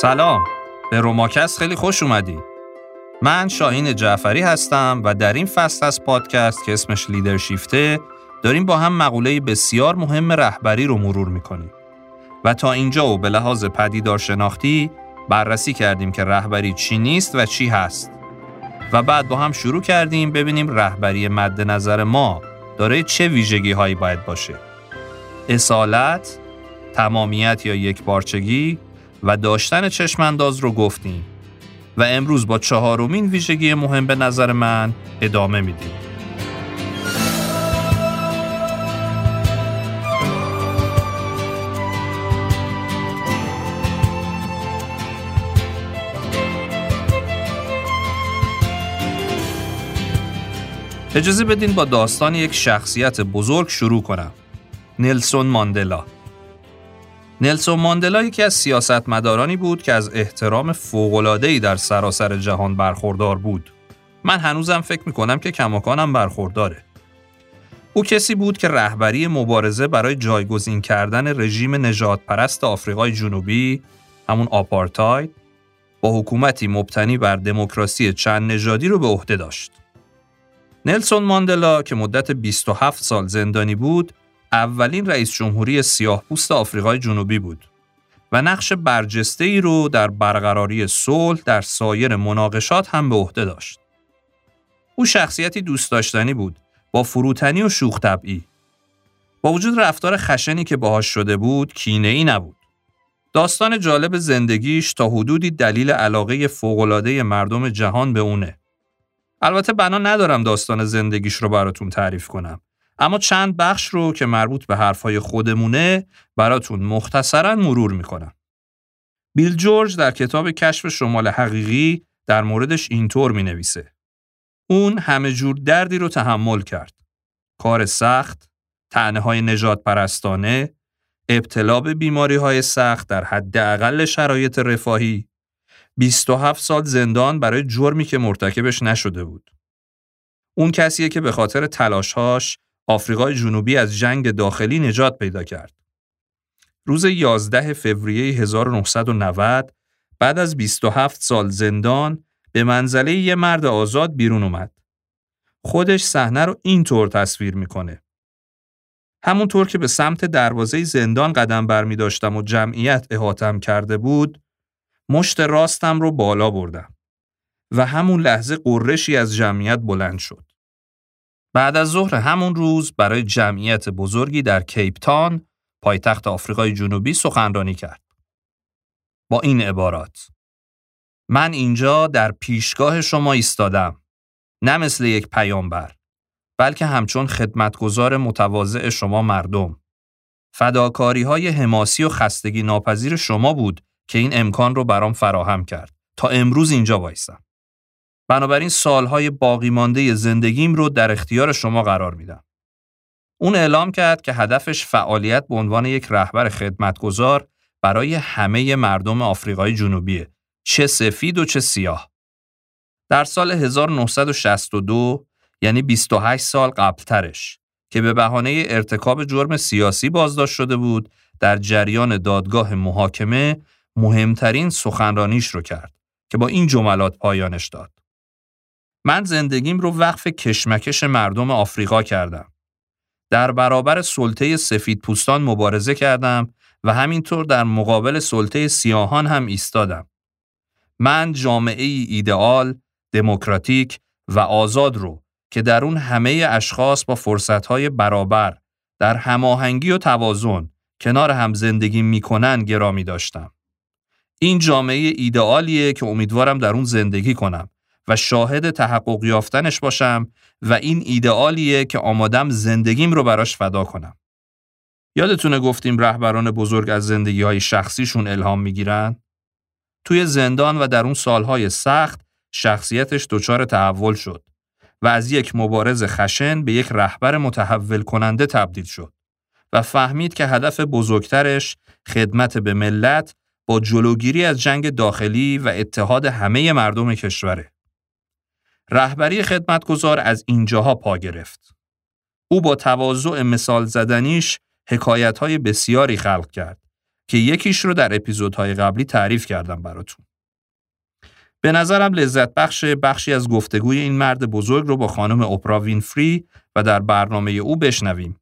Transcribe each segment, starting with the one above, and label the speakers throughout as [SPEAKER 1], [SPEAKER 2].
[SPEAKER 1] سلام. به روماکست خیلی خوش اومدید من شاهین جعفری هستم و در این فصل از پادکست که اسمش لیدرشیفته داریم با هم مقوله بسیار مهم رهبری رو مرور می‌کنیم. و تا اینجا و به لحاظ پدیدار شناختی بررسی کردیم که رهبری چی نیست و چی هست. و بعد با هم شروع کردیم ببینیم رهبری مد نظر ما داره چه ویژگی هایی باید باشه. اصالت، تمامیت یا یک بارچگی و داشتن چشمانداز رو گفتیم و امروز با چهارمین ویژگی مهم به نظر من ادامه میدیم. اجازه بدین با داستان یک شخصیت بزرگ شروع کنم. نلسون ماندلا نلسون ماندلا یکی از سیاستمدارانی بود که از احترام فوق‌العاده‌ای در سراسر جهان برخوردار بود. من هنوزم فکر می‌کنم که کماکانم برخورداره. او کسی بود که رهبری مبارزه برای جایگزین کردن رژیم نجات پرست آفریقای جنوبی همون آپارتاید با حکومتی مبتنی بر دموکراسی چند نژادی رو به عهده داشت. نلسون ماندلا که مدت 27 سال زندانی بود، اولین رئیس جمهوری سیاه پوست آفریقای جنوبی بود و نقش برجسته ای رو در برقراری صلح در سایر مناقشات هم به عهده داشت. او شخصیتی دوست داشتنی بود با فروتنی و شوخ طبعی. با وجود رفتار خشنی که باهاش شده بود، کینه ای نبود. داستان جالب زندگیش تا حدودی دلیل علاقه فوق‌العاده مردم جهان به اونه. البته بنا ندارم داستان زندگیش رو براتون تعریف کنم. اما چند بخش رو که مربوط به حرفهای خودمونه براتون مختصرا مرور می‌کنم. بیل جورج در کتاب کشف شمال حقیقی در موردش اینطور می نویسه. اون همه جور دردی رو تحمل کرد. کار سخت، تعنه های نجات پرستانه، ابتلا به بیماری های سخت در حداقل شرایط رفاهی، 27 سال زندان برای جرمی که مرتکبش نشده بود. اون کسیه که به خاطر تلاشهاش آفریقای جنوبی از جنگ داخلی نجات پیدا کرد. روز 11 فوریه 1990 بعد از 27 سال زندان به منزله یه مرد آزاد بیرون اومد. خودش صحنه رو اینطور تصویر می‌کنه. همونطور که به سمت دروازه زندان قدم برمی داشتم و جمعیت احاتم کرده بود، مشت راستم رو بالا بردم و همون لحظه قرشی از جمعیت بلند شد. بعد از ظهر همون روز برای جمعیت بزرگی در کیپتان پایتخت آفریقای جنوبی سخنرانی کرد. با این عبارات من اینجا در پیشگاه شما ایستادم نه مثل یک پیامبر بلکه همچون خدمتگزار متواضع شما مردم. فداکاری های حماسی و خستگی ناپذیر شما بود که این امکان رو برام فراهم کرد. تا امروز اینجا بایستم بنابراین سالهای باقی مانده زندگیم رو در اختیار شما قرار میدم. اون اعلام کرد که هدفش فعالیت به عنوان یک رهبر خدمتگزار برای همه مردم آفریقای جنوبیه، چه سفید و چه سیاه. در سال 1962 یعنی 28 سال قبلترش که به بهانه ارتکاب جرم سیاسی بازداشت شده بود در جریان دادگاه محاکمه مهمترین سخنرانیش رو کرد که با این جملات پایانش داد. من زندگیم رو وقف کشمکش مردم آفریقا کردم. در برابر سلطه سفید پوستان مبارزه کردم و همینطور در مقابل سلطه سیاهان هم ایستادم. من جامعه ای ایدئال، دموکراتیک و آزاد رو که در اون همه اشخاص با فرصتهای برابر در هماهنگی و توازن کنار هم زندگی می‌کنن گرامی داشتم. این جامعه ایدئالیه که امیدوارم در اون زندگی کنم و شاهد تحقق یافتنش باشم و این ایدئالیه که آمادم زندگیم رو براش فدا کنم. یادتونه گفتیم رهبران بزرگ از زندگی های شخصیشون الهام می‌گیرن؟ توی زندان و در اون سالهای سخت شخصیتش دچار تحول شد و از یک مبارز خشن به یک رهبر متحول کننده تبدیل شد و فهمید که هدف بزرگترش خدمت به ملت با جلوگیری از جنگ داخلی و اتحاد همه مردم کشوره. رهبری خدمتگزار از اینجاها پا گرفت. او با تواضع مثال زدنیش حکایت های بسیاری خلق کرد که یکیش رو در اپیزودهای قبلی تعریف کردم براتون. به نظرم لذت بخش بخشی از گفتگوی این مرد بزرگ رو با خانم اپرا وینفری و در برنامه او بشنویم.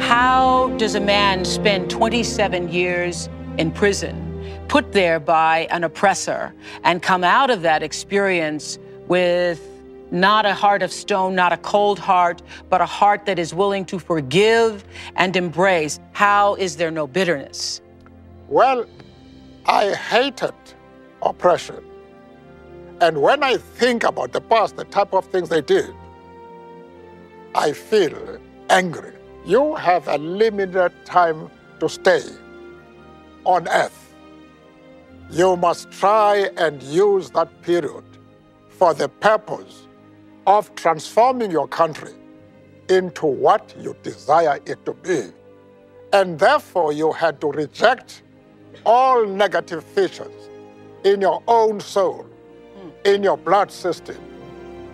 [SPEAKER 2] How does a man spend 27 years in prison, put there by an oppressor, and come out of that experience with not a heart of stone, not a cold heart, but a heart that is willing to forgive and embrace? How is there no bitterness?
[SPEAKER 3] Well, I hated oppression. And when I think about the past, the type of things they did, I feel angry. You have a limited time to stay on earth. You must try and use that period for the purpose of transforming your country into what you desire it to be. And therefore, you had to reject all negative features in your own soul, hmm. in your blood system,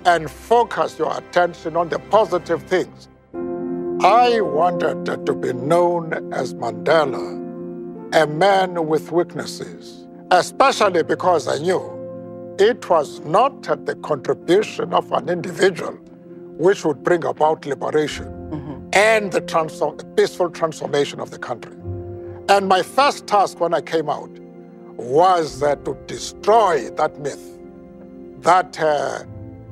[SPEAKER 3] and focus your attention on the positive things. I wanted to be known as Mandela, a man with weaknesses, especially because I knew it was not the contribution of an individual which would bring about liberation mm-hmm. and the transform- peaceful transformation of the country. And my first task when I came out was uh, to destroy that myth that uh,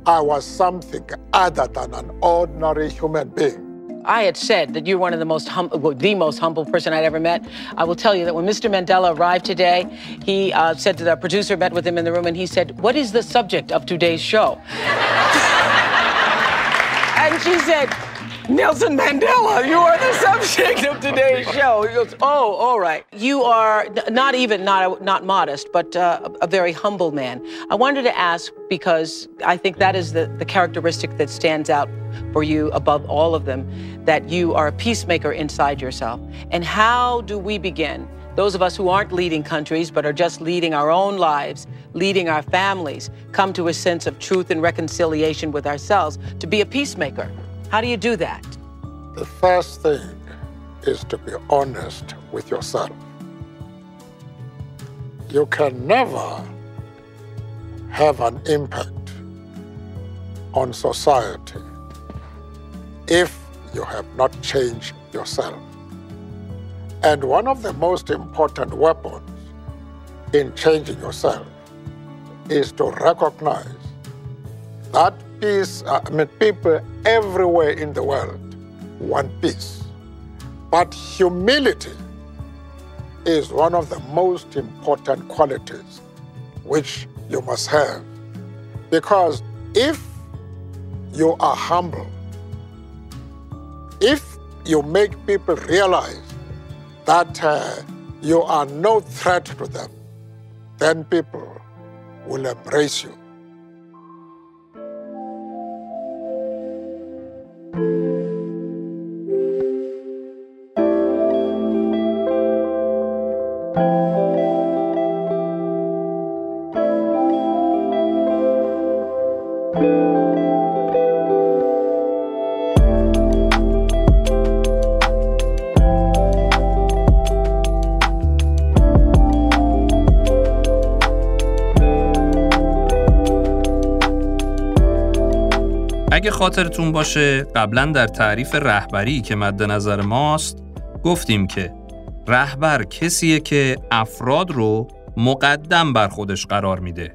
[SPEAKER 3] I was something other than an ordinary human being.
[SPEAKER 2] I had said that you're one of the most hum- well, the most humble person I'd ever met. I will tell you that when Mr. Mandela arrived today, he uh, said to the producer, met with him in the room, and he said, "What is the subject of today's show?" and she said, Nelson Mandela, you are the subject of today's show. He goes, oh, all right. You are not even not not modest, but uh, a very humble man. I wanted to ask because I think that is the, the characteristic that stands out for you above all of them, that you are a peacemaker inside yourself. And how do we begin? Those of us who aren't leading countries but are just leading our own lives, leading our families, come to a sense of truth and reconciliation with ourselves to be a peacemaker. How do you do that?
[SPEAKER 3] The first thing is to be honest with yourself. You can never have an impact on society if you have not changed yourself. And one of the most important weapons in changing yourself is to recognize that peace, uh, I mean, people everywhere in the world want peace. But humility is one of the most important qualities which you must have. Because if you are humble, if you make people realize that uh, you are no threat to them, then people will embrace you.
[SPEAKER 1] خاطرتون باشه قبلا در تعریف رهبری که مد نظر ماست گفتیم که رهبر کسیه که افراد رو مقدم بر خودش قرار میده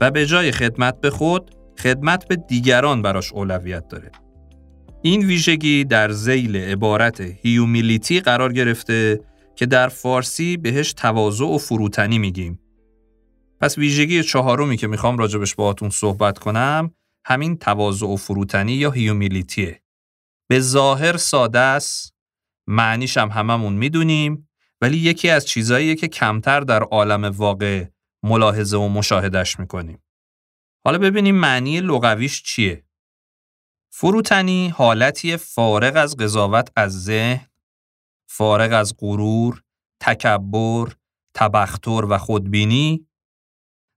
[SPEAKER 1] و به جای خدمت به خود خدمت به دیگران براش اولویت داره. این ویژگی در زیل عبارت هیومیلیتی قرار گرفته که در فارسی بهش تواضع و فروتنی میگیم. پس ویژگی چهارمی که می‌خوام راجبش باهاتون صحبت کنم همین تواضع و فروتنی یا هیومیلیتیه. به ظاهر ساده است، معنیش هم هممون می‌دونیم، ولی یکی از چیزاییه که کمتر در عالم واقع ملاحظه و مشاهدش می‌کنیم. حالا ببینیم معنی لغویش چیه. فروتنی حالتی فارغ از قضاوت از ذهن، فارغ از غرور، تکبر، تبختر و خودبینی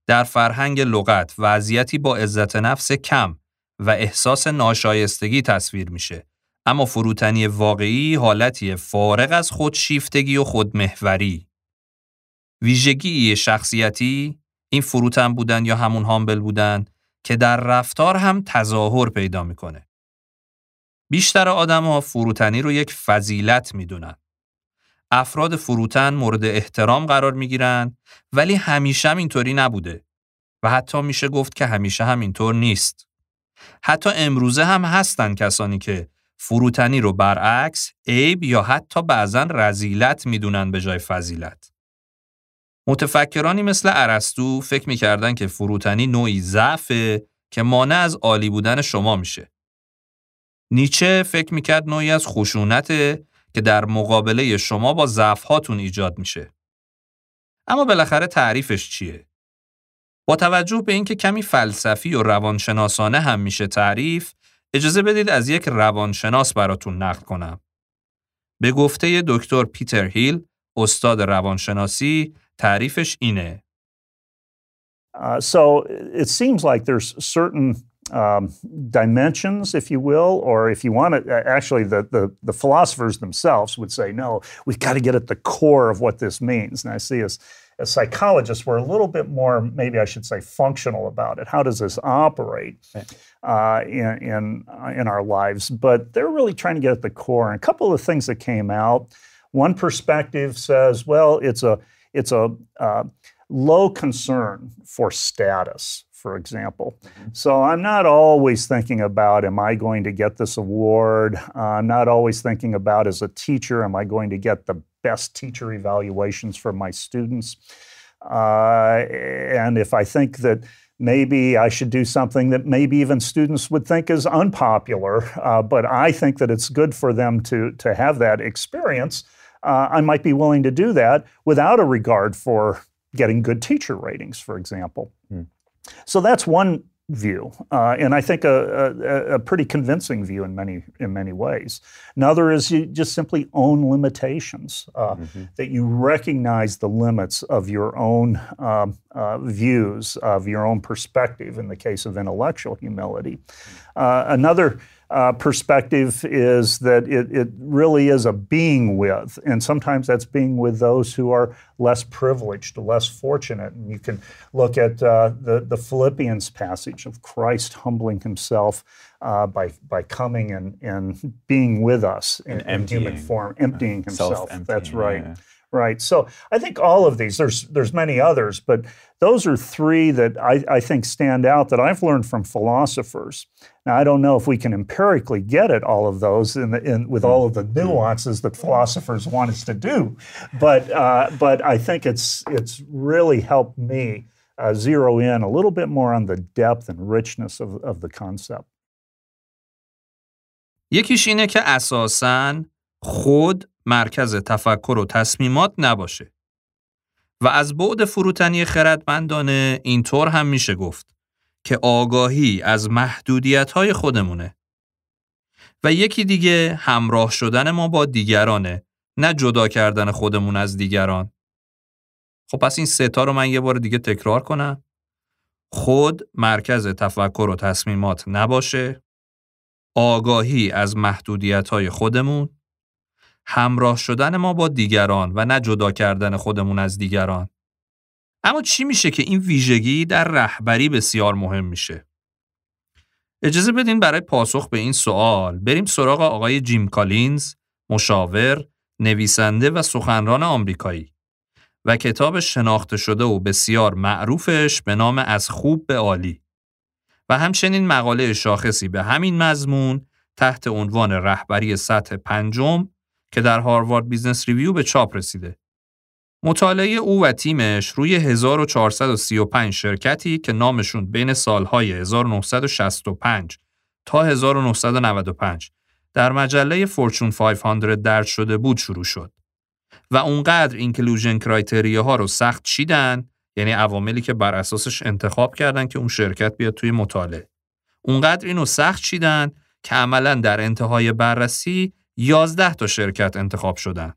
[SPEAKER 1] در فرهنگ لغت وضعیتی با عزت نفس کم و احساس ناشایستگی تصویر میشه اما فروتنی واقعی حالتی فارغ از خودشیفتگی و خودمحوری. ویژگی شخصیتی این فروتن بودن یا همون هامبل بودن که در رفتار هم تظاهر پیدا می‌کنه. بیشتر آدم ها فروتنی رو یک فضیلت می‌دونن. افراد فروتن مورد احترام قرار می‌گیرن ولی همیشه هم اینطوری نبوده و حتی میشه گفت که همیشه هم اینطور نیست. حتی امروزه هم هستن کسانی که فروتنی رو برعکس عیب یا حتی بعضا رزیلت می‌دونن به جای فضیلت. متفکرانی مثل ارسطو فکر می‌کردن که فروتنی نوعی ضعفه که مانع از عالی بودن شما میشه. نیچه فکر می‌کرد نوعی از خشونته که در مقابله شما با ضعفهاتون ایجاد میشه. اما بالاخره تعریفش چیه؟ با توجه به اینکه کمی فلسفی و روانشناسانه هم میشه تعریف، اجازه بدید از یک روانشناس براتون نقل کنم. به گفته دکتر پیتر هیل، استاد روانشناسی، تعریفش اینه.
[SPEAKER 4] Uh, so it seems like there's certain um, dimensions, if you will, or if you want to, actually, the, the, the philosophers themselves would say, no, we've got to get at the core of what this means. And I see as, as psychologists, we're a little bit more, maybe I should say, functional about it. How does this operate uh, in, in, in our lives? But they're really trying to get at the core. And a couple of things that came out. One perspective says, well, it's a, it's a uh, low concern for status for example. Mm-hmm. So I'm not always thinking about, am I going to get this award? Uh, I'm not always thinking about, as a teacher, am I going to get the best teacher evaluations for my students? Uh, and if I think that maybe I should do something that maybe even students would think is unpopular, uh, but I think that it's good for them to, to have that experience, uh, I might be willing to do that without a regard for getting good teacher ratings, for example. Mm. So that's one view, uh, and I think a, a, a, pretty convincing view in many in many ways. Another is you just simply own limitations, uh, mm-hmm. that you recognize the limits of your own um, uh, views, of your own perspective. In the case of intellectual humility, uh, another uh, perspective is that it, it really is a being with. And sometimes that's being with those who are less privileged, less fortunate. And you can look at uh, the, the Philippians passage of Christ humbling himself uh, by, by coming and, and being with us in, in human form, emptying himself. That's right. Yeah Right. So I think all of these, there's there's many others, but those are three that I, I think stand out that I've learned from philosophers. Now I don't know if we can empirically get at all of those in, the, in with all of the nuances that philosophers want us to do, but uh, but I think it's it's really helped me uh, zero in a little bit more on the depth and richness of, of the concept.
[SPEAKER 1] یکیش اینه که اساساً خود مرکز تفکر و تصمیمات نباشه. و از بعد فروتنی خردمندانه اینطور هم میشه گفت که آگاهی از محدودیت های خودمونه. و یکی دیگه همراه شدن ما با دیگرانه نه جدا کردن خودمون از دیگران. خب پس این ستا رو من یه بار دیگه تکرار کنم. خود مرکز تفکر و تصمیمات نباشه. آگاهی از محدودیت های خودمون همراه شدن ما با دیگران و نه جدا کردن خودمون از دیگران. اما چی میشه که این ویژگی در رهبری بسیار مهم میشه؟ اجازه بدین برای پاسخ به این سوال بریم سراغ آقای جیم کالینز، مشاور، نویسنده و سخنران آمریکایی و کتاب شناخته شده و بسیار معروفش به نام از خوب به عالی و همچنین مقاله شاخصی به همین مضمون تحت عنوان رهبری سطح پنجم که در Harvard Business Review به چاپ رسیده. مطالعه او و تیمش روی 1435 شرکتی که نامشون بین سالهای 1965 تا 1995 در مجله فورچون 500 درد شده بود شروع شد و اونقدر اینکلوژن کرایتریه ها رو سخت چیدن یعنی عواملی که بر اساسش انتخاب کردن که اون شرکت بیاد توی مطالعه اونقدر اینو سخت چیدن که عملا در انتهای بررسی 11 تا شرکت انتخاب شدن.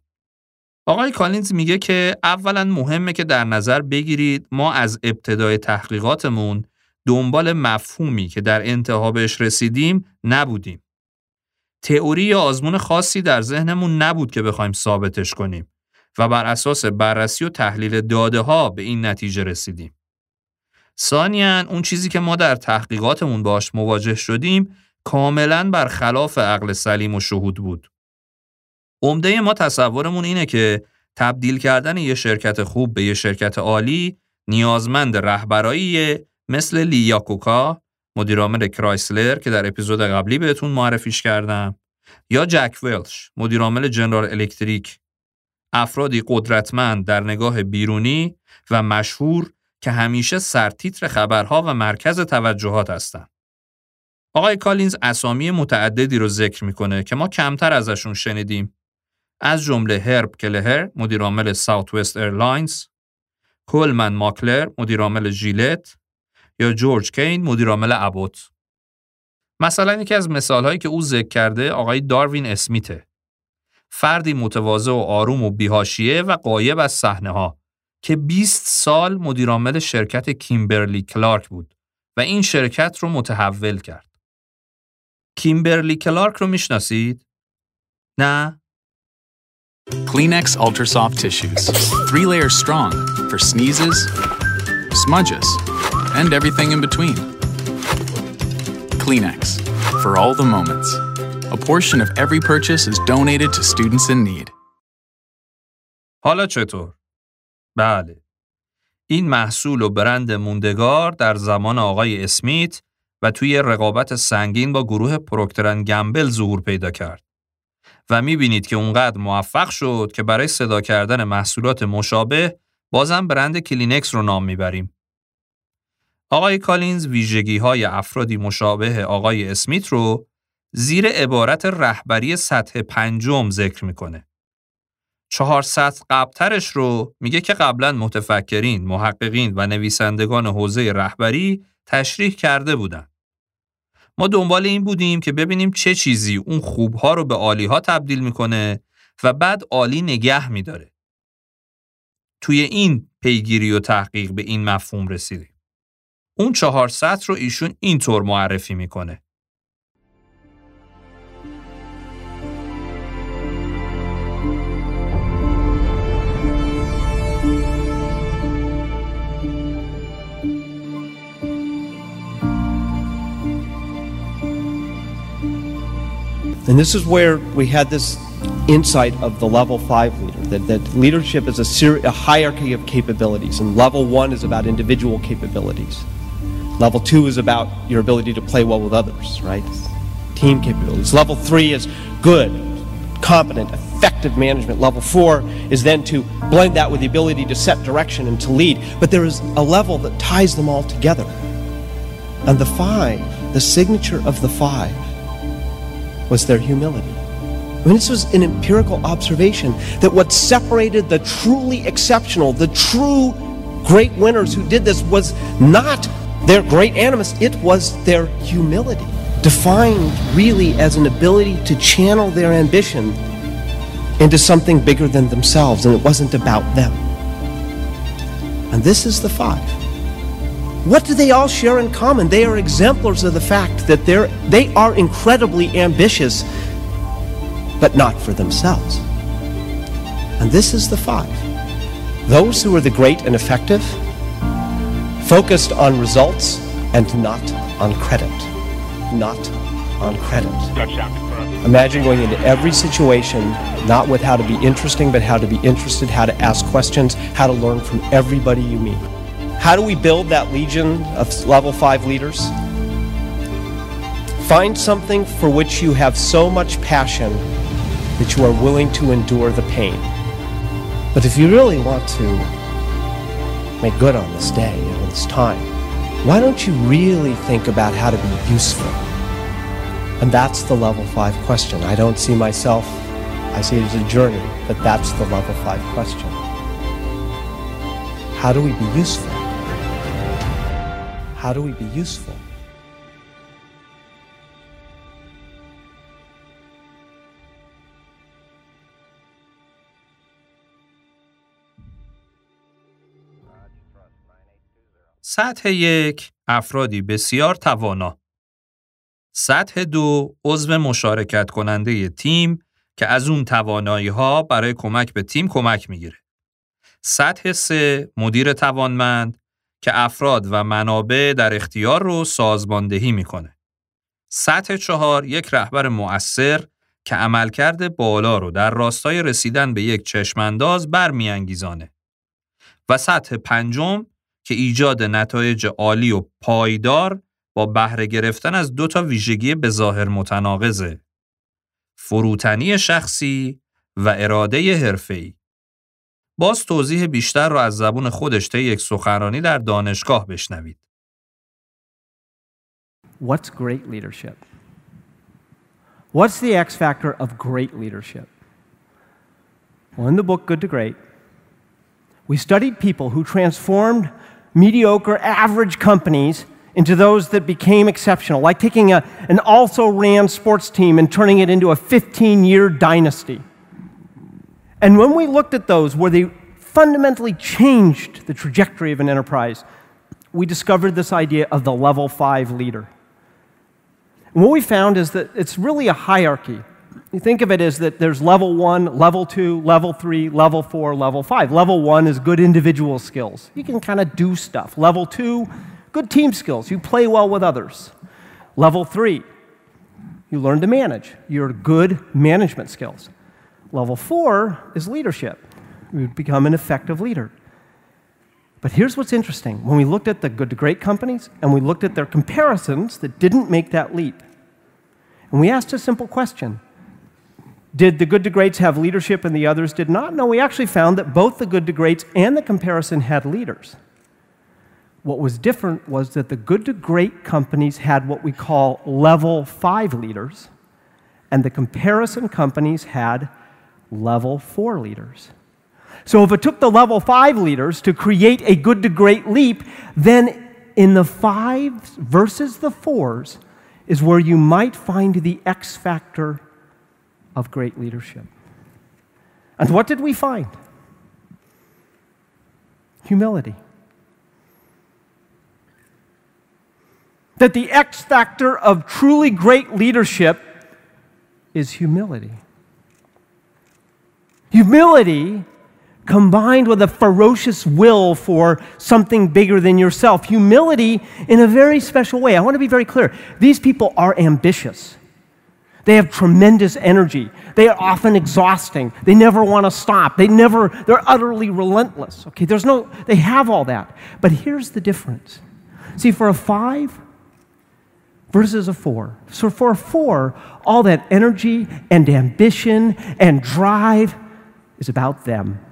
[SPEAKER 1] آقای کالینز میگه که اولا مهمه که در نظر بگیرید ما از ابتدای تحقیقاتمون دنبال مفهومی که در انتها بهش رسیدیم نبودیم. تئوری یا آزمون خاصی در ذهنمون نبود که بخوایم ثابتش کنیم و بر اساس بررسی و تحلیل داده ها به این نتیجه رسیدیم. ثانیاً اون چیزی که ما در تحقیقاتمون باش مواجه شدیم کاملا برخلاف عقل سلیم و شهود بود. عمده ما تصورمون اینه که تبدیل کردن یه شرکت خوب به یه شرکت عالی نیازمند رهبرایی مثل لیاکوکا مدیرعامل کرایسلر که در اپیزود قبلی بهتون معرفیش کردم یا جک ولش مدیرعامل جنرال الکتریک افرادی قدرتمند در نگاه بیرونی و مشهور که همیشه سرتیتر خبرها و مرکز توجهات هستند. آقای کالینز اسامی متعددی رو ذکر می‌کنه که ما کمتر ازشون شنیدیم. از جمله هرب کلهر مدیرعامل Southwest Airlines، کولمن ماکلر مدیرعامل Gillette یا جورج کین مدیرعامل Abbott. مثلا یکی از مثالهایی که او ذکر کرده آقای داروین اسمیته. فردی متواضع و آروم و بی‌حاشیه و غایب از صحنه ها که 20 سال مدیرعامل شرکت Kimberly-Clark بود و این شرکت رو متحول کرد. کیمبرلی کلارک رو می‌شناسید؟ نه؟
[SPEAKER 5] Kleenex Ultra Soft Tissues. Three layers strong for sneezes, smudges, and everything in between. Kleenex for all the moments. A portion of every purchase is donated to students in need.
[SPEAKER 1] حالا چطور؟ بله. این محصول و برند موندگار در زمان آقای اسمیت و توی رقابت سنگین با گروه Procter and Gamble ظهور پیدا کرد. و می‌بینید که اونقدر موفق شد که برای صدا کردن محصولات مشابه بازم برند Kleenex رو نام می‌بریم. آقای کالینز ویژگی های افرادی مشابه آقای اسمیت رو زیر عبارت رهبری سطح پنجم ذکر می‌کنه. چهار سطح قبلترش رو میگه که قبلا متفکرین، محققین و نویسندگان حوزه رهبری تشریح کرده بودن. ما دنبال این بودیم که ببینیم چه چیزی اون خوبها رو به عالیها تبدیل می‌کنه و بعد عالی نگه میداره. توی این پیگیری و تحقیق به این مفهوم رسیدیم. اون چهار سطح رو ایشون اینطور معرفی می‌کنه.
[SPEAKER 6] And this is where we had this insight of the level five leader that, that leadership is a, ser- a hierarchy of capabilities, and level one is about individual capabilities. Level two is about your ability to play well with others, right? Team capabilities. Level three is good, competent, effective management. Level four is then to blend that with the ability to set direction and to lead. But there is a level that ties them all together. And the five, the signature of the five, was their humility. I mean, this was an empirical observation that what separated the truly exceptional, the true great winners who did this was not their great animus, it was their humility, defined really as an ability to channel their ambition into something bigger than themselves, and it wasn't about them. And this is the five. What do they all share in common? They are exemplars of the fact that they're, they are incredibly ambitious, but not for themselves. And this is the five. Those who are the great and effective focused on results and not on credit. Not on credit. Imagine going into every situation not with how to be interesting, but how to be interested, how to ask questions, how to learn from everybody you meet. How do we build that legion of level five leaders? Find something for which you have so much passion that you are willing to endure the pain. But if you really want to make good on this day and on this time, why don't you really think about how to be useful? And that's the level five question. I don't see myself, I see it as a journey, but that's the level five question. How do we be useful? How do we be useful?
[SPEAKER 1] سطح یک افرادی بسیار توانا سطح دو عضو مشارکت کننده تیم که از اون توانایی ها برای کمک به تیم کمک می‌گیره. سطح سه مدیر توانمند که افراد و منابع در اختیار رو سازماندهی می‌کنه. سطح چهار یک رهبر مؤثر که عملکرد بالا رو در راستای رسیدن به یک چشمانداز برمیانگیزانه. و سطح پنجم که ایجاد نتایج عالی و پایدار با بهره گرفتن از دو تا ویژگی به ظاهر متناقضه. فروتنی شخصی و اراده حرفه‌ای. باز توضیح بیشتر را از زبون خودش طی یک سخنرانی در دانشگاه بشنوید.
[SPEAKER 6] What's great leadership? What's the X factor of great leadership? Well, in the book Good to Great, we studied people who transformed mediocre, average companies into those that became exceptional, like taking a, an also ran sports team and turning it into a 15 year dynasty. And when we looked at those where they fundamentally changed the trajectory of an enterprise, we discovered this idea of the level five leader. And what we found is that it's really a hierarchy. You think of it as that there's level one, level two, level three, level four, level five. Level one is good individual skills. You can kind of do stuff. Level two, good team skills. You play well with others. Level three, you learn to manage. Your good management skills. Level four is leadership. You become an effective leader. But here's what's interesting. When we looked at the good to great companies and we looked at their comparisons that didn't make that leap, and we asked a simple question Did the good to greats have leadership and the others did not? No, we actually found that both the good to greats and the comparison had leaders. What was different was that the good to great companies had what we call level five leaders, and the comparison companies had level four leaders. So if it took the level five leaders to create a good to great leap, then in the fives versus the fours is where you might find the X factor of great leadership. And what did we find? Humility. That the X factor of truly great leadership is humility. Humility combined with a ferocious will for something bigger than yourself. Humility in a very special way. I want to be very clear. These people are ambitious. They have tremendous energy. They are often exhausting. They never want to stop. They never, they're utterly relentless. Okay, there's no, they have all that. But here's the difference. See, for a five versus a four. So for a four, all that energy and ambition and drive is about them.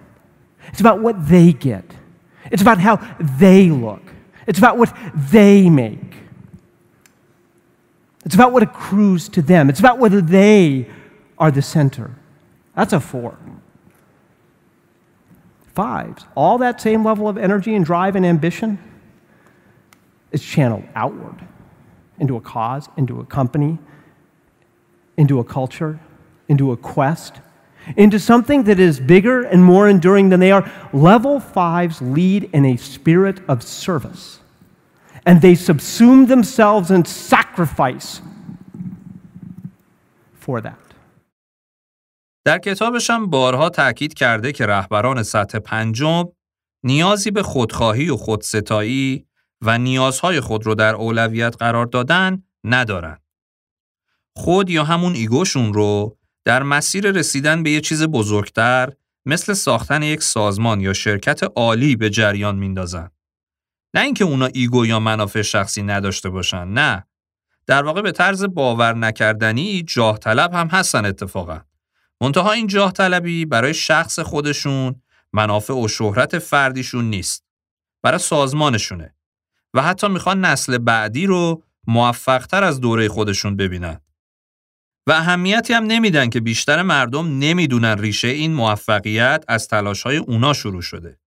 [SPEAKER 6] It's about what they get. It's about how they look. It's about what they make. It's about what accrues to them. It's about whether they are the center. That's a four. Fives, all that same level of energy and drive and ambition is channeled outward into a cause, into a company, into a culture, into a quest, into something that is bigger and more enduring than they are. Level fives lead in a spirit of service, and they subsume themselves in sacrifice for that.
[SPEAKER 1] در کتابشم بارها تاکید کرده که رهبران سطح پنجم نیازی به خودخواهی و خودستایی و نیازهای خود رو در اولویت قرار دادن ندارن. خود یا همون ایگوشون رو در مسیر رسیدن به یه چیز بزرگتر مثل ساختن یک سازمان یا شرکت عالی به جریان میندازن. نه اینکه اونا ego یا منافع شخصی نداشته باشن، نه. در واقع به طرز باور نکردنی جاه طلب هم هستن اتفاقا. منتها این جاه طلبی برای شخص خودشون منافع و شهرت فردیشون نیست. برای سازمانشونه. و حتی می‌خوان نسل بعدی رو موفقتر از دوره خودشون ببینن. و اهمیتی هم نمیدن که بیشتر مردم نمی‌دونن ریشه این موفقیت از تلاش های اونا شروع شده.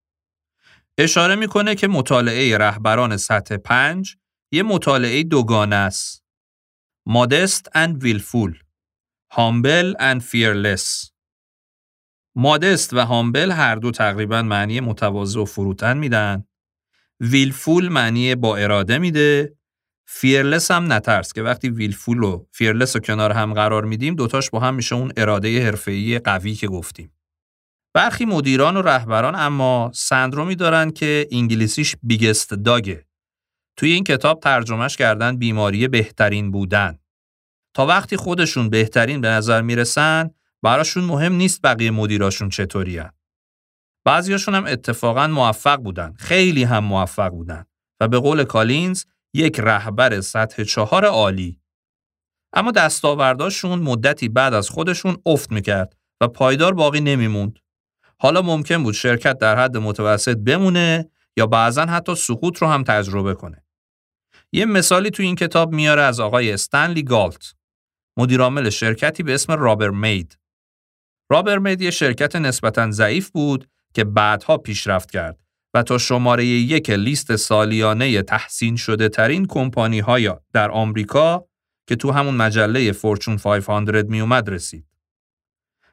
[SPEAKER 1] اشاره می‌کنه که مطالعه رهبران سطح پنج یه مطالعه دوگانه است. Modest and willful Humble and fearless مادست و هامبل هر دو تقریبا معنی متواضع و فروتن میدن willful معنی با اراده میده fearless هم نترس که وقتی willful و fearless رو کنار هم قرار میدیم دوتاش با هم میشه اون اراده حرفه‌ای قوی که گفتیم. برخی مدیران و رهبران اما سندرومی دارن که انگلیسیش biggest dog ه. توی این کتاب ترجمهش کردن بیماری بهترین بودن. تا وقتی خودشون بهترین به نظر می‌رسن براشون مهم نیست بقیه مدیراشون چطوری هن. بعضیاشون هم اتفاقا موفق بودن. خیلی هم موفق بودن. و به قول کالینز یک رهبر سطح چهار عالی. اما دستاورداشون مدتی بعد از خودشون افت می‌کرد و پایدار باقی نمیموند. حالا ممکن بود شرکت در حد متوسط بمونه یا بعضا حتی سقوط رو هم تجربه کنه. یه مثالی تو این کتاب میاره از آقای استنلی گالت مدیرعامل شرکتی به اسم رابر مید. رابر مید یه شرکت نسبتا ضعیف بود که بعدها پیشرفت کرد و تا شماره یک لیست سالیانه تحسین شده ترین کمپانی های در آمریکا که تو همون مجله فورچون 500 می اومد رسید.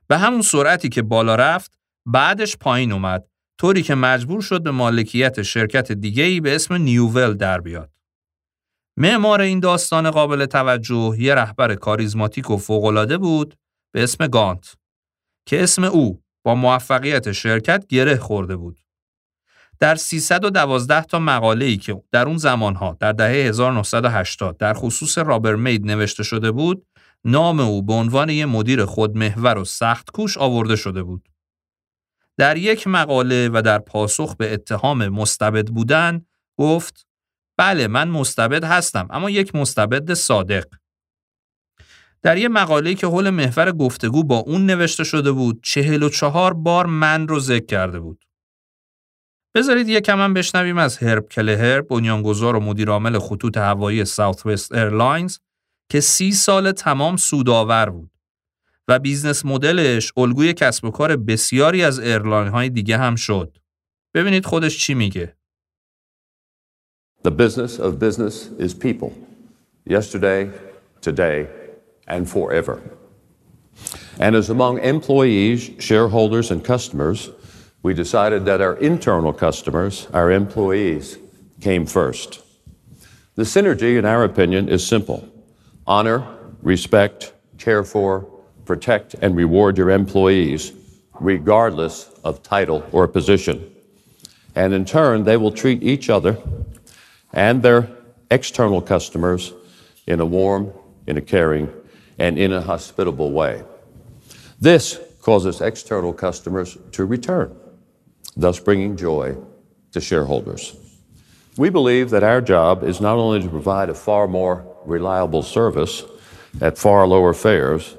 [SPEAKER 1] به همون سرعتی که بالا رفت بعدش پایین اومد طوری که مجبور شد به مالکیت شرکت دیگه‌ای به اسم نیوول در بیاد. معمار این داستان قابل توجه یه رهبر کاریزماتیک و فوق‌العاده بود به اسم گانت که اسم او با موفقیت شرکت گره خورده بود. در 312 تا مقاله ای که در اون زمانها در دهه 1980 در خصوص رابر مید نوشته شده بود، نام او به عنوان یک مدیر خودمحور و سخت کوش آورده شده بود. در یک مقاله و در پاسخ به اتهام مستبد بودن گفت بله من مستبد هستم اما یک مستبد صادق. در یک مقاله که حول محور گفتگو با اون نوشته شده بود چهل و چهار بار من رو ذکر کرده بود. بذارید یک کم بشنویم از هرب کلهر بنیانگذار و مدیرعامل خطوط هوایی Southwest Airlines که سی سال تمام سودآور بود و business model ش الگوی کسب و کار بسیاری از airline های دیگه هم شد. ببینید خودش چی میگه.
[SPEAKER 7] The business of business is people. Yesterday, today, and forever. And as among employees, shareholders, and customers, we decided that our internal customers, our employees, came first. The synergy, in our opinion, is simple honor, respect, care for, protect, and reward your employees, regardless of title or position. And in turn, they will treat each other and their external customers in a warm, in a caring, and in a hospitable way. This causes external customers to return thus bringing joy to shareholders. We believe that our job is not only to provide a far more reliable service at far lower fares,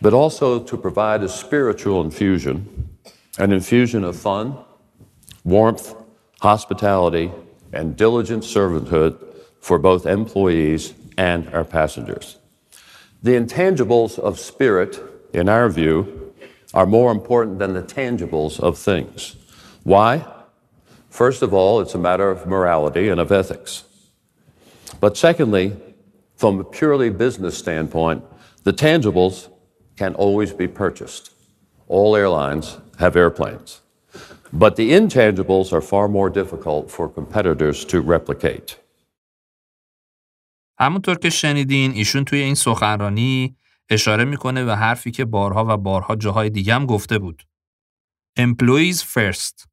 [SPEAKER 7] but also to provide a spiritual infusion, an infusion of fun, warmth, hospitality, and diligent servanthood for both employees and our passengers. The intangibles of spirit, in our view, are more important than the tangibles of things. Why? First of all, it's a matter of morality and of ethics. But secondly, from a purely business standpoint, the tangibles can always be purchased. All airlines have airplanes. But the intangibles are far more difficult for competitors to replicate.
[SPEAKER 1] همونطور که شنیدین ایشون توی این سخنرانی اشاره میکنه به حرفی که بارها و بارها جاهای دیگه هم گفته بود. Employees first.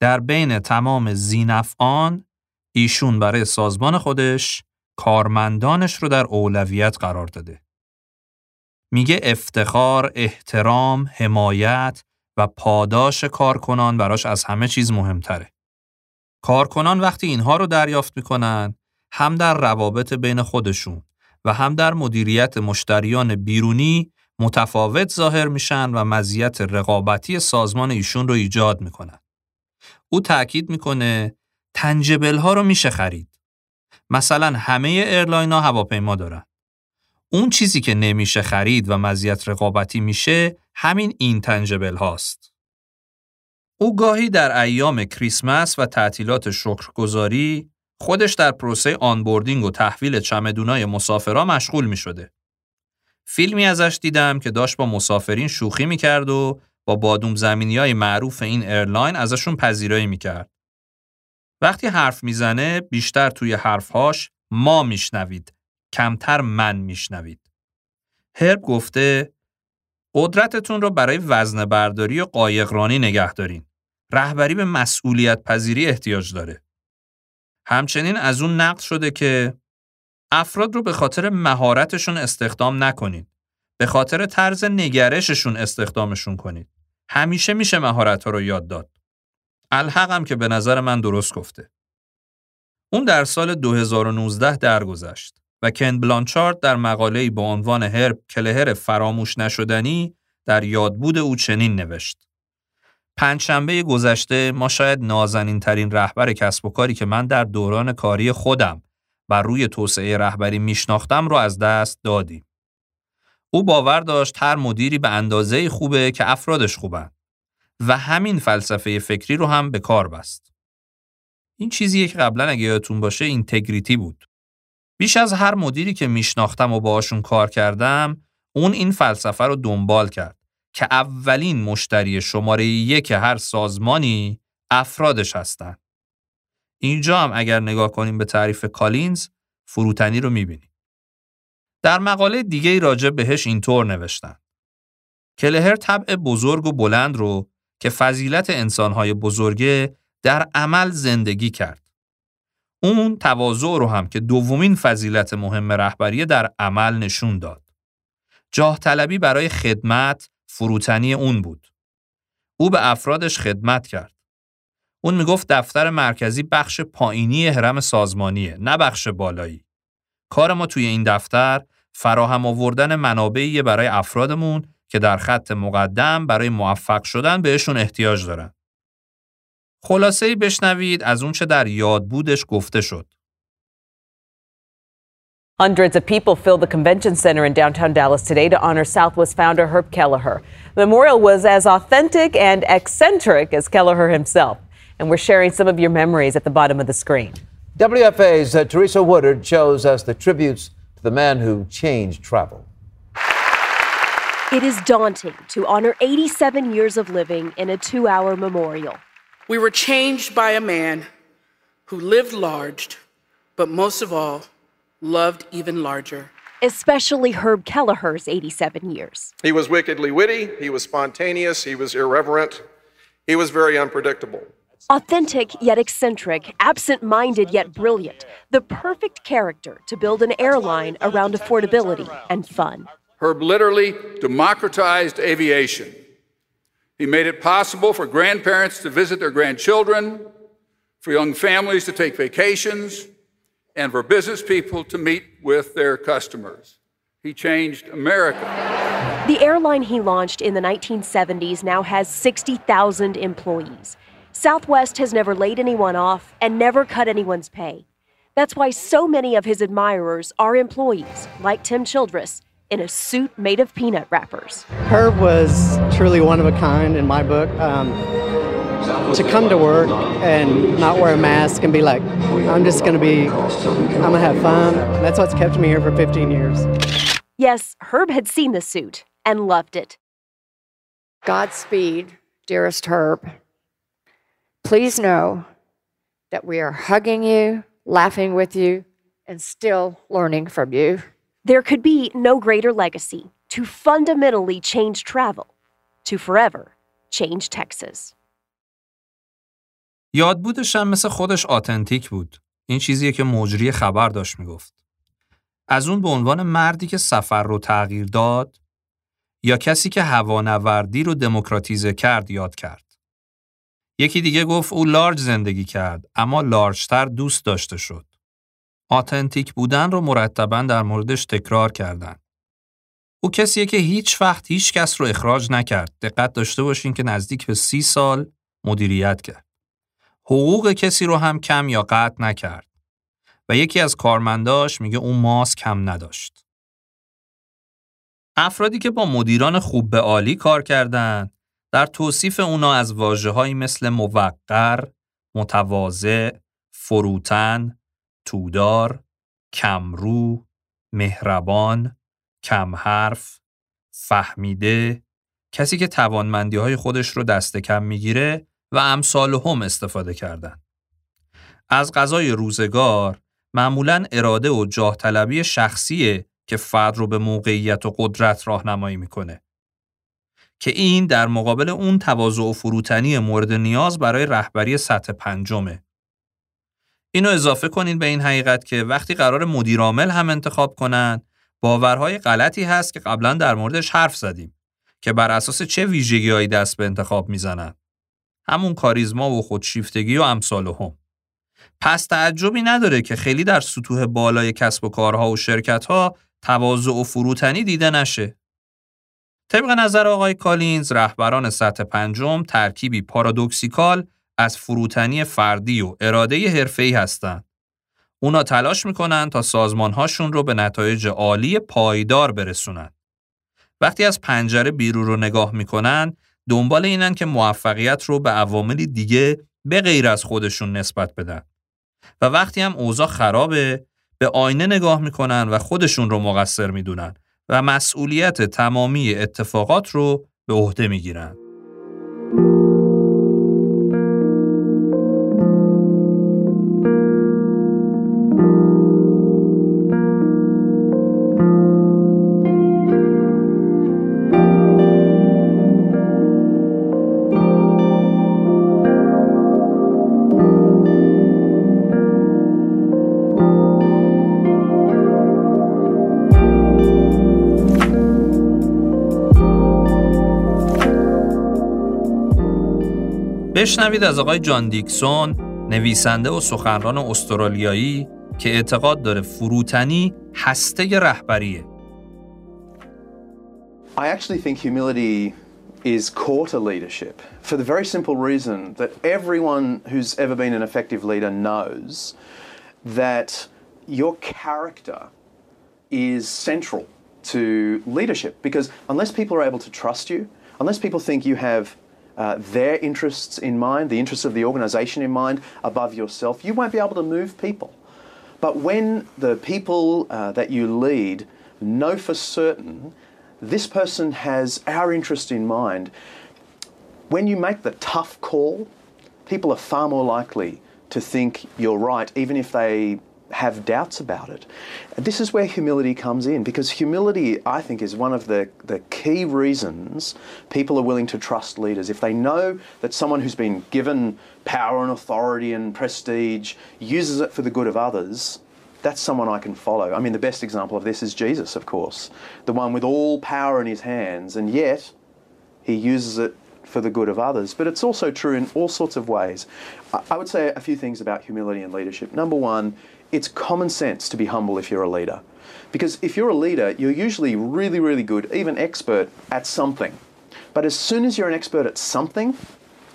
[SPEAKER 1] در بین تمام زینفعان ایشون برای سازمان خودش کارمندانش رو در اولویت قرار داده. میگه افتخار، احترام، حمایت و پاداش کارکنان براش از همه چیز مهمتره. کارکنان وقتی اینها رو دریافت می‌کنن هم در روابط بین خودشون و هم در مدیریت مشتریان بیرونی متفاوت ظاهر میشن و مزیت رقابتی سازمان ایشون رو ایجاد می‌کنن. او تاکید می‌کنه tangible ها رو میشه خرید. مثلا همه airline ها هواپیما دارن. اون چیزی که نمیشه خرید و مزیت رقابتی میشه همین intangible هاست. او گاهی در ایام کریسمس و تعطیلات شکرگزاری خودش در پروسه onboarding و تحویل چمدونای مسافرا مشغول می شده. فیلمی ازش دیدم که داشت با مسافرین شوخی می کرد و با بادوم زمینی های معروف این ایرلاین ازشون پذیرایی می‌کرد. وقتی حرف می‌زنه بیشتر توی حرفهاش ما میشنوید کمتر من میشنوید هرب گفته قدرتتون رو برای وزن برداری و قایقرانی نگه دارین رهبری به مسئولیت پذیری احتیاج داره همچنین از اون نقد شده که افراد رو به خاطر مهارتشون استخدام نکنید. به خاطر طرز نگرششون استخدامشون کنید. همیشه میشه مهارت ها رو یاد داد. الحقم که به نظر من درست گفته. اون در سال 2019 درگذشت و کن بلانچارد در مقاله‌ای با عنوان هرب کلهر فراموش نشدنی در یادبود او چنین نوشت. پنجشنبه گذشته ما شاید نازنین ترین رهبر کسب و کاری که من در دوران کاری خودم بر روی توسعه رهبری میشناختم رو از دست دادیم. او باور داشت هر مدیری به اندازه خوبه که افرادش خوبن و همین فلسفه فکری رو هم به کار بست. این چیزی که قبلا اگه یادتون باشه اینتگریتی بود. بیش از هر مدیری که میشناختم و باهاشون کار کردم، اون این فلسفه رو دنبال کرد که اولین مشتری شماره یک هر سازمانی افرادش هستن. اینجا هم اگر نگاه کنیم به تعریف کالینز فروتنی رو می‌بینیم. در مقاله دیگه راجع بهش اینطور نوشتن. کلهر طبع بزرگ و بلند رو که فضیلت انسانهای بزرگه در عمل زندگی کرد. اون تواضع رو هم که دومین فضیلت مهم رهبری در عمل نشون داد. جاه طلبی برای خدمت فروتنی اون بود. او به افرادش خدمت کرد. اون می‌گفت دفتر مرکزی بخش پایینی هرم سازمانیه نه بخش بالایی. کار ما توی این دفتر فراهم آوردن منابعی برای افرادمون که در خط مقدم برای موفق شدن بهشون احتیاج دارن. خلاصه ای بشنوید از اون چه در یاد بودش گفته شد.
[SPEAKER 8] Hundreds of people filled the convention center in downtown Dallas today to honor Southwest founder Herb Kelleher. The memorial was as authentic and eccentric as Kelleher himself. and we're sharing some of your memories at the bottom of the screen.
[SPEAKER 9] WFA's uh, Teresa Woodard shows us the tributes to the man who changed travel.
[SPEAKER 10] It is daunting to honor 87 years of living in a two hour memorial.
[SPEAKER 11] We were changed by a man who lived large, but most of all, loved even larger.
[SPEAKER 10] Especially Herb Kelleher's 87 years.
[SPEAKER 12] He was wickedly witty, he was spontaneous, he was irreverent, he was very unpredictable.
[SPEAKER 10] Authentic yet eccentric, absent minded yet brilliant, the perfect character to build an airline around affordability and fun.
[SPEAKER 13] Herb literally democratized aviation. He made it possible for grandparents to visit their grandchildren, for young families to take vacations, and for business people to meet with their customers. He changed America.
[SPEAKER 10] The airline he launched in the 1970s now has 60,000 employees. Southwest has never laid anyone off and never cut anyone's pay. That's why so many of his admirers are employees, like Tim Childress, in a suit made of peanut wrappers.
[SPEAKER 14] Herb was truly one of a kind in my book. Um, to come to work and not wear a mask and be like, I'm just going to be, I'm going to have fun. That's what's kept me here for 15 years.
[SPEAKER 10] Yes, Herb had seen the suit and loved it.
[SPEAKER 15] Godspeed, dearest Herb. Please know that we are hugging you, laughing with you, and still learning from you.
[SPEAKER 10] There could be no greater legacy to fundamentally change travel, to forever change Texas.
[SPEAKER 1] یادبودش هم مثل خودش آتنتیک بود. این چیزیه که مجری خبر داشت میگفت. از اون به عنوان مردی که سفر رو تغییر داد یا کسی که هوانوردی رو دموکراتیزه کرد یاد کرد. یکی دیگه گفت او لارج زندگی کرد اما لارجتر دوست داشته شد. آتنتیک بودن رو مرتبا در موردش تکرار کردن. او کسیه که هیچ وقت هیچ کس رو اخراج نکرد. دقت داشته باشین که نزدیک به سی سال مدیریت کرد. حقوق کسی رو هم کم یا قطع نکرد. و یکی از کارمنداش میگه اون ماسک کم نداشت. افرادی که با مدیران خوب به عالی کار کردند در توصیف اونا از واجه مثل موقر، متواضع، فروتن، تودار، کمرو، مهربان، کم حرف، فهمیده، کسی که توانمندی های خودش رو دست کم می‌گیره و امثال هم استفاده کردن. از غذای روزگار معمولا اراده و جاه طلبی شخصیه که فرد رو به موقعیت و قدرت راهنمایی می‌کنه. که این در مقابل اون تواضع و فروتنی مورد نیاز برای رهبری سطح پنجمه. اینو اضافه کنین به این حقیقت که وقتی قرار مدیرعامل هم انتخاب کنن باورهای غلطی هست که قبلا در موردش حرف زدیم که بر اساس چه ویژگیهایی دست به انتخاب می‌زنن همون کاریزما و خودشیفتگی و امثال هم. پس تعجبی نداره که خیلی در سطوح بالای کسب و کارها و شرکتها تواضع و فروتنی دیده نشه. طبق نظر آقای کالینز رهبران سطح پنجم ترکیبی پارادوکسیکال از فروتنی فردی و اراده حرفه‌ای هستند. اونا تلاش می‌کنن تا سازمانهاشون رو به نتایج عالی پایدار برسونن. وقتی از پنجره بیرون رو نگاه می‌کنن دنبال اینن که موفقیت رو به عواملی دیگه به غیر از خودشون نسبت بدن. و وقتی هم اوضاع خرابه به آینه نگاه می‌کنن و خودشون رو مقصر می‌دونن و مسئولیت تمامی اتفاقات رو به عهده می‌گیرن. بشنوید از آقای جان دیکسون نویسنده و سخنران استرالیایی که اعتقاد داره فروتنی هسته رهبریه.
[SPEAKER 16] I actually think humility is core to leadership for the very simple reason that everyone who's ever been an effective leader knows that your character is central to leadership because unless people are able to trust you, unless people think you have uh, their interests in mind, the interests of the organization in mind, above yourself, you won't be able to move people. But when the people uh, that you lead know for certain this person has our interest in mind, when you make the tough call, people are far more likely to think you're right, even if they have doubts about it. This is where humility comes in because humility, I think, is one of the, the key reasons people are willing to trust leaders. If they know that someone who's been given power and authority and prestige uses it for the good of others, that's someone I can follow. I mean, the best example of this is Jesus, of course, the one with all power in his hands, and yet he uses it for the good of others. But it's also true in all sorts of ways. I would say a few things about humility and leadership. Number one, it's common sense to be humble if you're a leader. Because if you're a leader, you're usually really, really good, even expert at something. But as soon as you're an expert at something,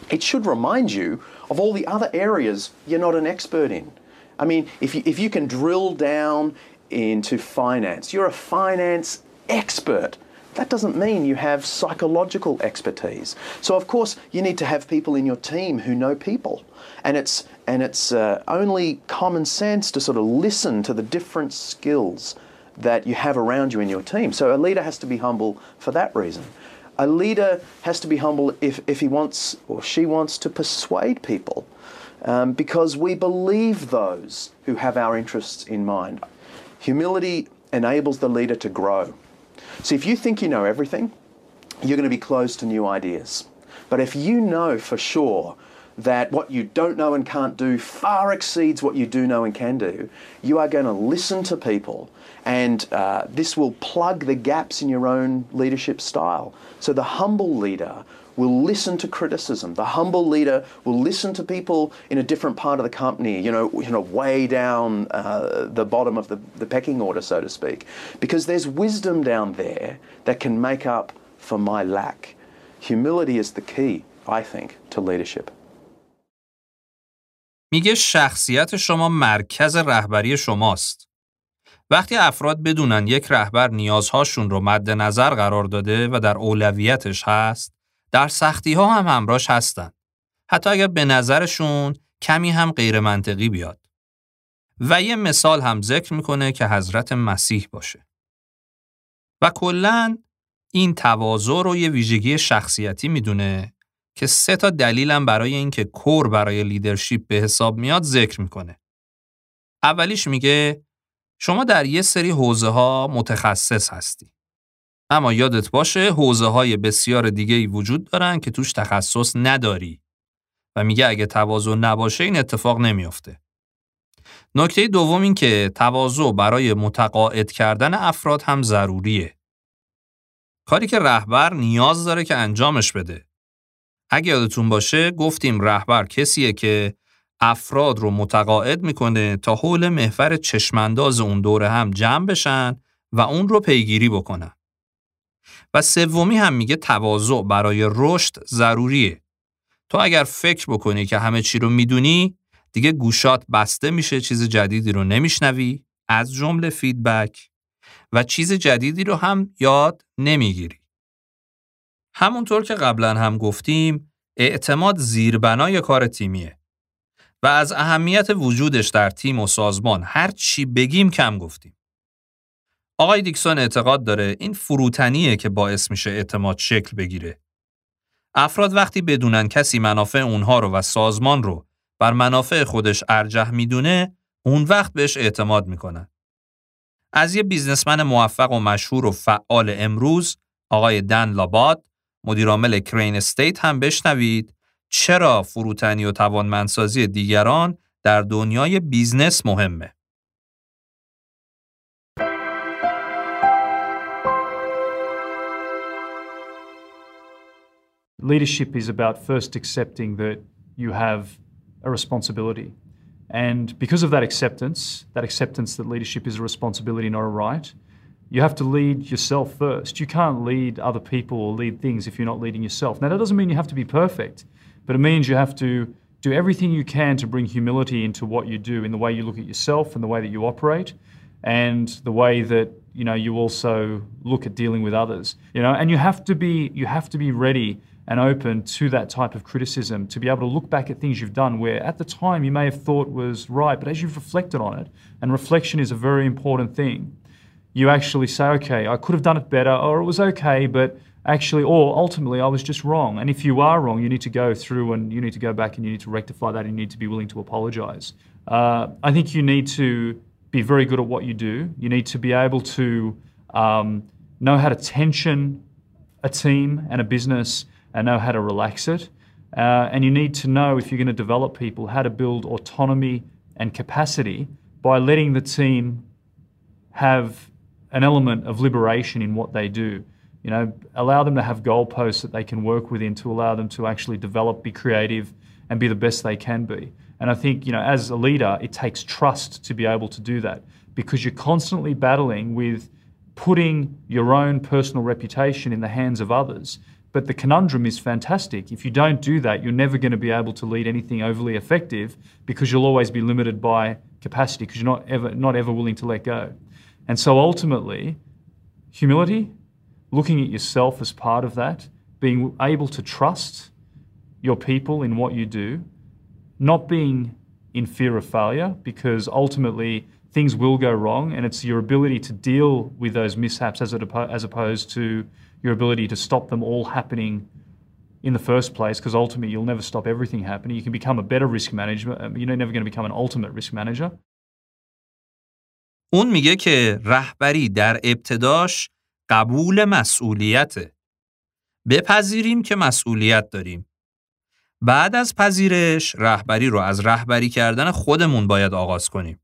[SPEAKER 16] it should remind you of all the other areas you're not an expert in. I mean, if you, if you can drill down into finance, you're a finance expert. That doesn't mean you have psychological expertise. So, of course, you need to have people in your team who know people. And it's, and it's uh, only common sense to sort of listen to the different skills that you have around you in your team. So, a leader has to be humble for that reason. A leader has to be humble if, if he wants or she wants to persuade people um, because we believe those who have our interests in mind. Humility enables the leader to grow. So if you think you know everything, you're going to be closed to new ideas. But if you know for sure that what you don't know and can't do far exceeds what you do know and can do, you are going to listen to people. And uh, this will plug the gaps in your own leadership style. So the humble leader will listen to criticism. The humble leader will listen to people in a different part of the company, you know, you know, way down uh, the bottom of the, the pecking order, so to speak, because there's wisdom down there that can make up for my lack. Humility is the key, I think, to leadership.
[SPEAKER 1] میگه شخصیت شما مرکز رهبری شماست. وقتی افراد بدونن یک رهبر نیازهاشون رو مد نظر قرار داده و در اولویتش هست، در سختی ها هم همراش هستن. حتی اگر به نظرشون کمی هم غیر منطقی بیاد. و یه مثال هم ذکر می‌کنه که حضرت مسیح باشه. و کلا این تواضع رو یه ویژگی شخصیتی می‌دونه که سه تا دلیلم برای اینکه کور برای لیدرشپ به حساب میاد ذکر می‌کنه. اولیش میگه شما در یه سری حوزه ها متخصص هستی. اما یادت باشه حوزه های بسیار دیگه ای وجود دارن که توش تخصص نداری. و میگه اگه تواضع نباشه این اتفاق نمیافته. نکته دوم این که تواضع برای متقاعد کردن افراد هم ضروریه. کاری که رهبر نیاز داره که انجامش بده. اگه یادتون باشه گفتیم رهبر کسیه که افراد رو متقاعد می‌کنه تا حول محور چشمانداز اون دوره هم جمع بشن و اون رو پیگیری بکنن. و سومی هم میگه تواضع برای رشد ضروریه. تو اگر فکر بکنی که همه چی رو می‌دونی دیگه گوشات بسته میشه چیز جدیدی رو نمیشنوی از جمله فیدبک و چیز جدیدی رو هم یاد نمی‌گیری. همونطور که قبلا هم گفتیم اعتماد زیربنای کار تیمیه و از اهمیت وجودش در تیم و سازمان هر چی بگیم کم گفتیم. آقای دیکسون اعتقاد داره این فروتنیه که باعث میشه اعتماد شکل بگیره. افراد وقتی بدونن کسی منافع اونها رو و سازمان رو بر منافع خودش ارجح می‌دونه اون وقت بهش اعتماد می‌کنن. از یه businessman موفق و مشهور و فعال امروز آقای دن لاباد مدیرعامل Crown Estate هم بشنوید چرا فروتنی و توانمندسازی دیگران در دنیای business مهمه.
[SPEAKER 17] Leadership is about first accepting that you have a responsibility. And because of that acceptance, that acceptance that leadership is a responsibility, not a right, you have to lead yourself first. You can't lead other people or lead things if you're not leading yourself. Now, that doesn't mean you have to be perfect, but it means you have to do everything you can to bring humility into what you do, in the way you look at yourself and the way that you operate, and the way that you know you also look at dealing with others. You know, and you have to be you have to be ready and open to that type of criticism, to be able to look back at things you've done where at the time you may have thought was right, but as you've reflected on it, and reflection is a very important thing, you actually say, okay, I could have done it better, or it was okay, but actually, or ultimately, I was just wrong. And if you are wrong, you need to go through and you need to go back and you need to rectify that and you need to be willing to apologize. Uh, I think you need to be very good at what you do. You need to be able to um, know how to tension a team and a business and know how to relax it. Uh, and you need to know, if you're going to develop people, how to build autonomy and capacity by letting the team have an element of liberation in what they do. You know, allow them to have goalposts that they can work within to allow them to actually develop, be creative, and be the best they can be. And I think, you know, as a leader, it takes trust to be able to do that because you're constantly battling with putting your own personal reputation in the hands of others but the conundrum is fantastic. If you don't do that, you're never going to be able to lead anything overly effective because you'll always be limited by capacity because you're not ever not ever willing to let go. And so ultimately, humility, looking at yourself as part of that, being able to trust your people in what you do, not being in fear of failure because ultimately things will go wrong and it's your ability to deal with those mishaps as, as opposed to your ability to stop them all happening in the first place, because ultimately you'll never stop everything happening. You can become a better risk manager. You're never going to become an ultimate risk manager.
[SPEAKER 1] اون میگه که رهبری در ابتداش قبول مسئولیته. بپذیریم که مسئولیت داریم. بعد از پذیرش رهبری رو از رهبری کردن خودمون باید آغاز کنیم.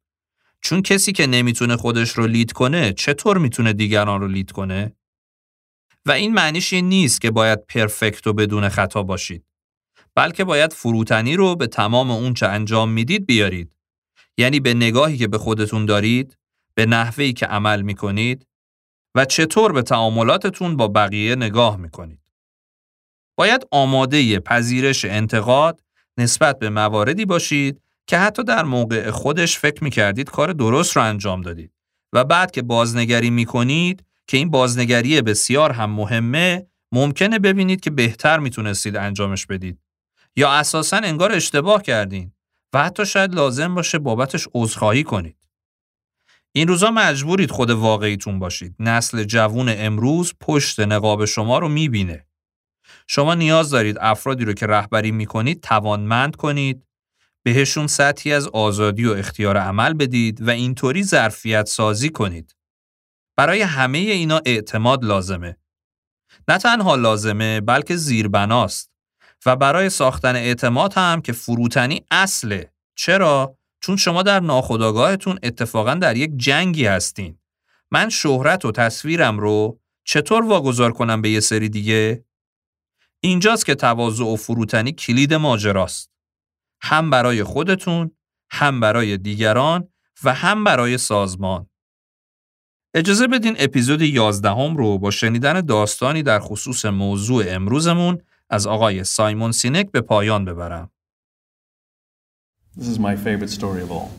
[SPEAKER 1] چون کسی که نمی‌تونه خودش رو لید کنه چطور می‌تونه دیگران رو لید کنه؟ و این معنیش این نیست که باید پرفکت و بدون خطا باشید. بلکه باید فروتنی رو به تمام اون چه انجام می‌دید بیارید. یعنی به نگاهی که به خودتون دارید، به نحوهی که عمل می‌کنید و چطور به تعاملاتتون با بقیه نگاه می‌کنید. باید آماده پذیرش انتقاد نسبت به مواردی باشید که حتی در موقع خودش فکر می‌کردید کار درست رو انجام دادید و بعد که بازنگری می‌کنید که این بازنگری بسیار هم مهمه ممکنه ببینید که بهتر می‌تونستید انجامش بدید یا اساسا انگار اشتباه کردین و حتی شاید لازم باشه بابتش عذرخواهی کنید. این روزا مجبورید خود واقعیتون باشید. نسل جوون امروز پشت نقاب شما رو می‌بینه. شما نیاز دارید افرادی رو که رهبری می‌کنید توانمند کنید، بهشون سطحی از آزادی و اختیار عمل بدید و اینطوری ظرفیت سازی کنید. برای همه اینا اعتماد لازمه. نه تنها لازمه بلکه زیربناست و برای ساختن اعتماد هم که فروتنی اصله. چرا؟ چون شما در ناخودآگاهتون اتفاقا در یک جنگی هستین. من شهرت و تصویرم رو چطور واگذار کنم به یه سری دیگه؟ اینجاست که تواضع و فروتنی کلید ماجراست. هم برای خودتون، هم برای دیگران و هم برای سازمان. اجازه بدین اپیزود 11 هم رو با شنیدن داستانی در خصوص موضوع امروزمون از آقای سایمون سینک به پایان ببرم.
[SPEAKER 18] This is my favorite story of all.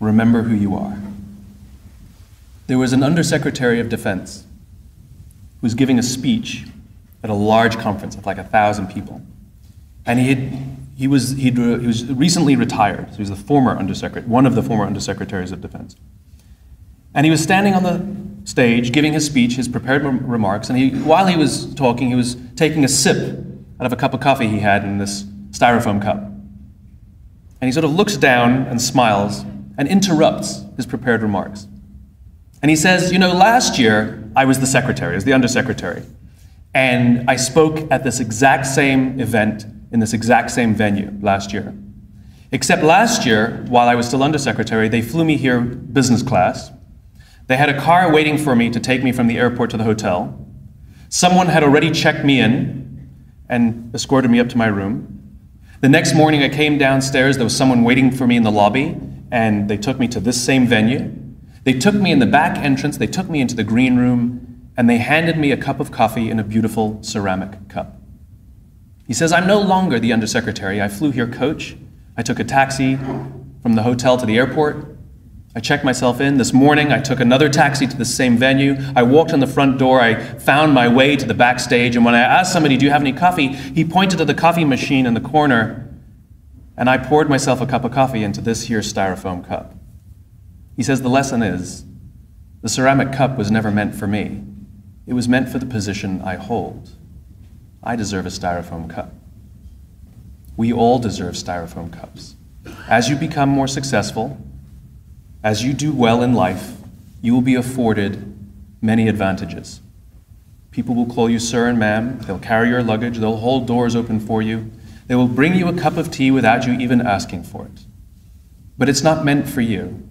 [SPEAKER 18] Remember who you are. There was an undersecretary of defense who was giving a speech at a large conference of like a thousand people. And he had he was he he was recently retired. So he was the former undersecretary, one of the former undersecretaries of defense. And he was standing on the stage giving his speech, his prepared remarks, and he, while he was talking, he was taking a sip out of a cup of coffee he had in this styrofoam cup. And he sort of looks down and smiles and interrupts his prepared remarks. And he says, You know, last year I was the secretary, as the undersecretary, and I spoke at this exact same event in this exact same venue last year. Except last year, while I was still undersecretary, they flew me here business class. They had a car waiting for me to take me from the airport to the hotel. Someone had already checked me in and escorted me up to my room. The next morning, I came downstairs. There was someone waiting for me in the lobby, and they took me to this same venue. They took me in the back entrance, they took me into the green room, and they handed me a cup of coffee in a beautiful ceramic cup. He says, I'm no longer the undersecretary. I flew here coach. I took a taxi from the hotel to the airport. I checked myself in. This morning, I took another taxi to the same venue. I walked in the front door. I found my way to the backstage. And when I asked somebody, Do you have any coffee? he pointed to the coffee machine in the corner. And I poured myself a cup of coffee into this here styrofoam cup. He says, The lesson is the ceramic cup was never meant for me, it was meant for the position I hold. I deserve a styrofoam cup. We all deserve styrofoam cups. As you become more successful, as you do well in life, you will be afforded many advantages. People will call you sir and ma'am, they'll carry your luggage, they'll hold doors open for you, they will bring you a cup of tea without you even asking for it. But it's not meant for you,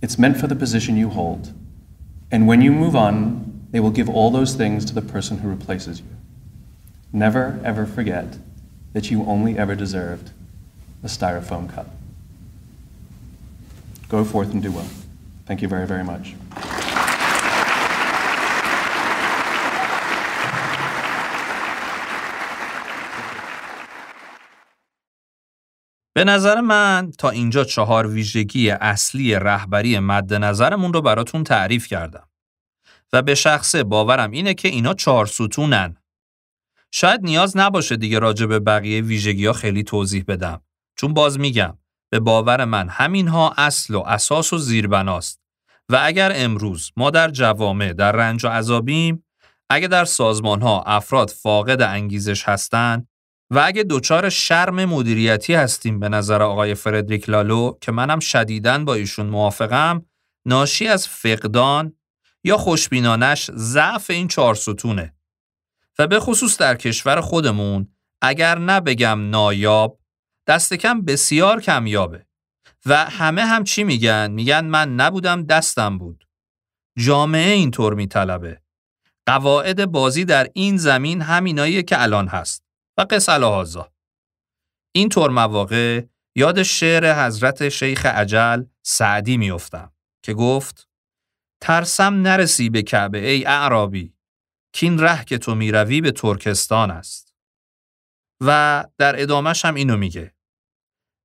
[SPEAKER 18] it's meant for the position you hold. And when you move on, they will give all those things to the person who replaces you. Never, ever forget that you only ever deserved a styrofoam cup. Go forth and do well. Thank you very, very much.
[SPEAKER 1] به نظر من تا اینجا چهار ویژگی اصلی رهبری مد نظرمون رو براتون تعریف کردم. و به شخصه باورم اینه که اینا چهار ستونن. شاید نیاز نباشه دیگه راجع به بقیه ویژگی ها خیلی توضیح بدم. چون باز میگم به باور من همینها اصل و اساس و زیربناست. و اگر امروز ما در جوامع در رنج و عذابیم، اگه در سازمان ها افراد فاقد انگیزش هستند و اگه دچار شرم مدیریتی هستیم به نظر آقای فردریک لالو که منم شدیداً با ایشون موافقم ناشی از فقدان یا خوشبینانش ضعف این چهار ستونه و به خصوص در کشور خودمون اگر نبگم نایاب دست کم بسیار کمیابه. و همه هم چی میگن؟ میگن من نبودم دستم بود. جامعه اینطور میطلبه. قواعد بازی در این زمین همیناییه که الان هست. و قص هازا این طور مواقع یاد شعر حضرت شیخ عجل سعدی میافتم که گفت ترسم نرسی به کعبه ای اعرابی کین ره که تو می‌روی به ترکستان است. و در ادامش هم اینو میگه.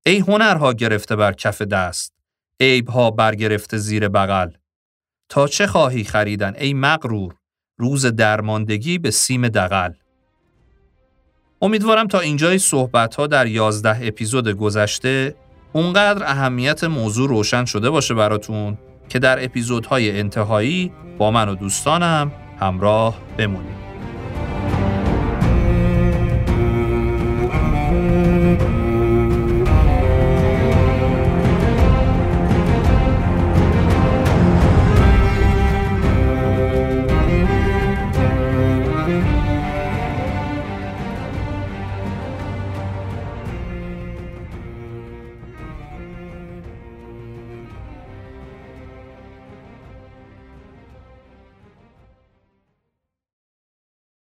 [SPEAKER 1] ای هنرها گرفته بر کف دست عیبها برگرفته زیر بغل تا چه خواهی خریدن ای مغرور روز درماندگی به سیم دقل امیدوارم تا اینجای صحبت ها در 11 اپیزود گذشته اونقدر اهمیت موضوع روشن شده باشه براتون که در اپیزودهای انتهایی با من و دوستانم همراه بمونید.